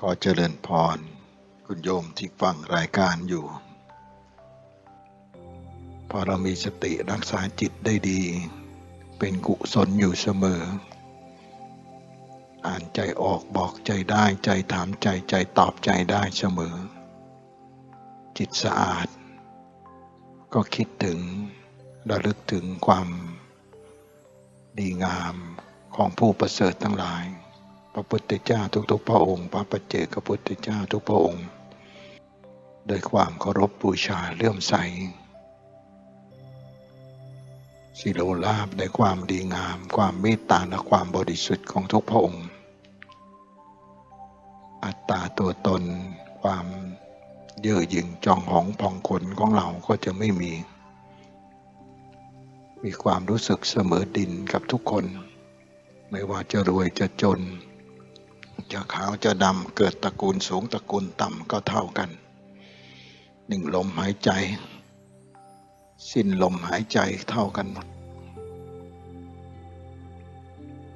ขอเจริญพร คุณโยมที่ฟังรายการอยู่ พอเรามีสติรักษาจิตได้ดี เป็นกุศลอยู่เสมอ อ่านใจออกบอกใจได้ใจถามใจใจตอบใจได้เสมอ จิตสะอาด ก็คิดถึงระลึกถึงความดีงามของผู้ประเสริฐทั้งหลาย พระพุทธเจ้าทุกๆ พระองค์พระปัจเจกพุทธเจ้าทุกพระองค์โดยความเคารพบูชาเลื่อมใสสิโลลาบในความดีงาม ความเมตตาและความบริสุทธิ์ของทุกพระองค์ อัตตาตัวตน ความเย่อหยิ่งจองหองพองขนของเราก็จะไม่มี มีความรู้สึกเสมอดินกับทุกคน ไม่ว่าจะรวยจะจน จะขาวจะดำเกิดตระกูลสูงตระกูลต่ำก็เท่ากัน หนึ่งลมหายใจ สิ้นลมหายใจเท่ากันหมด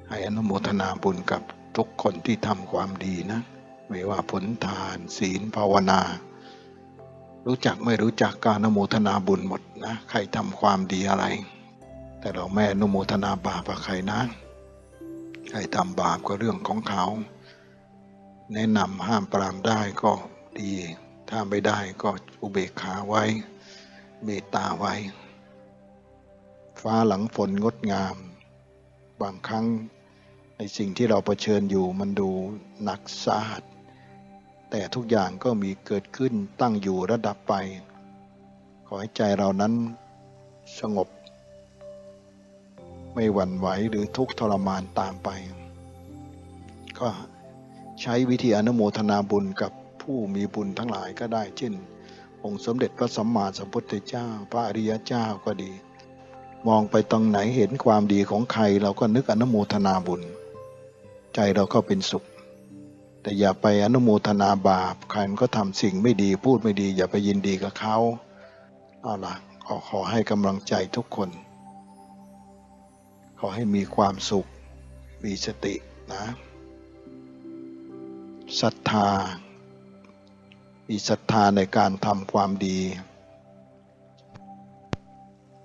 ให้อนุโมทนาบุญกับทุกคนที่ทำความดีนะ ไม่ว่าผลทานศีลภาวนา รู้จักไม่รู้จักการอนุโมทนาบุญหมดนะ ใครทำความดีอะไร แต่เราไม่อนุโมทนาบาปกับใครนะใครทำบาปก็เรื่องของเขา แนะนำห้ามปรามได้ก็ดี ถ้าไม่ได้ก็อุเบกขาไว้ เมตตาไว้ ฟ้าหลังฝนงดงาม บางครั้งในสิ่งที่เราเผชิญอยู่มันดูหนักสาหัสแต่ทุกอย่างก็มีเกิดขึ้นตั้งอยู่ระดับไป ขอให้ใจเรานั้นสงบ ไม่หวั่นไหวหรือทุกข์ทรมานตามไป ก็ ใช้วิธีอนุโมทนาบุญกับผู้มีบุญทั้งหลายก็ได้ เช่น องค์สมเด็จพระสัมมาสัมพุทธเจ้า พระอริยเจ้าก็ดี มองไปตรงไหนเห็นความดีของใครเราก็นึกอนุโมทนาบุญ ใจเราก็เป็นสุข แต่อย่าไปอนุโมทนาบาปใครก็ทำสิ่งไม่ดีพูดไม่ดี อย่าไปยินดีกับเขาเอาล่ะขอขอให้กำลังใจทุกคน ขอให้มีความสุข มีสตินะ ศรัทธา มีศรัทธาในการทำความดี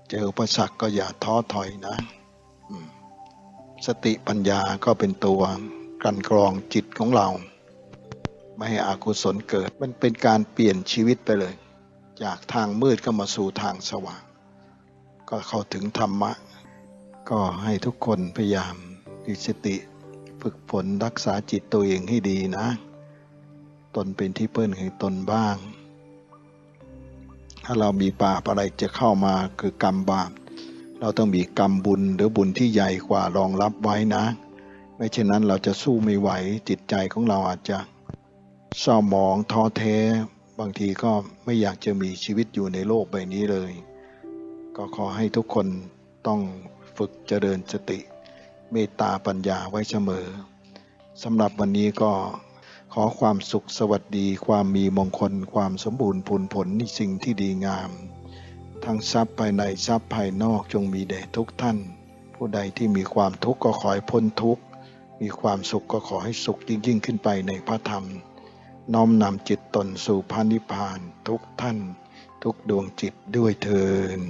เจออุปสรรคก็อย่าท้อถอยนะ สติปัญญาก็เป็นตัวกันกรองจิตของเรา ไม่ให้อากุศลเกิด มันเป็นการเปลี่ยนชีวิตไปเลย จากทางมืดก็มาสู่ทางสว่าง ก็เข้าถึงธรรมะ ก็ให้ทุกคนพยายามมีสติ ฝึกฝนรักษาจิตตัวเองให้ดีนะ ตนเป็นที่เพื่อนของตนบ้าง ถ้าเรามีบาปอะไรจะเข้ามาคือกรรมบาป เราต้องมีกรรมบุญหรือบุญที่ใหญ่กว่ารองรับไว้นะ ไม่เช่นนั้นเราจะสู้ไม่ไหวจิตใจของเราอาจจะเศร้าหมองท้อแท้ บางทีก็ไม่อยากจะมีชีวิตอยู่ในโลกใบนี้เลย ก็ขอให้ทุกคนต้องฝึกเจริญสติ เมตตาปัญญาไว้เสมอสำหรับวันนี้ก็ขอความสุขสวัสดีความมีมงคล ความสมบูรณ์ผลผลในสิ่งที่ดีงาม ทั้งทรัพย์ภายในทรัพย์ภายนอกจงมีแด่ทุกท่าน ผู้ใดที่มีความทุกข์ก็ขอให้พ้นทุกข์ มีความสุขก็ขอให้สุขยิ่งยิ่งขึ้นไปในพระธรรม น้อมนำจิตตนสู่พระนิพพานทุกท่าน ทุกดวงจิตด้วยเทิน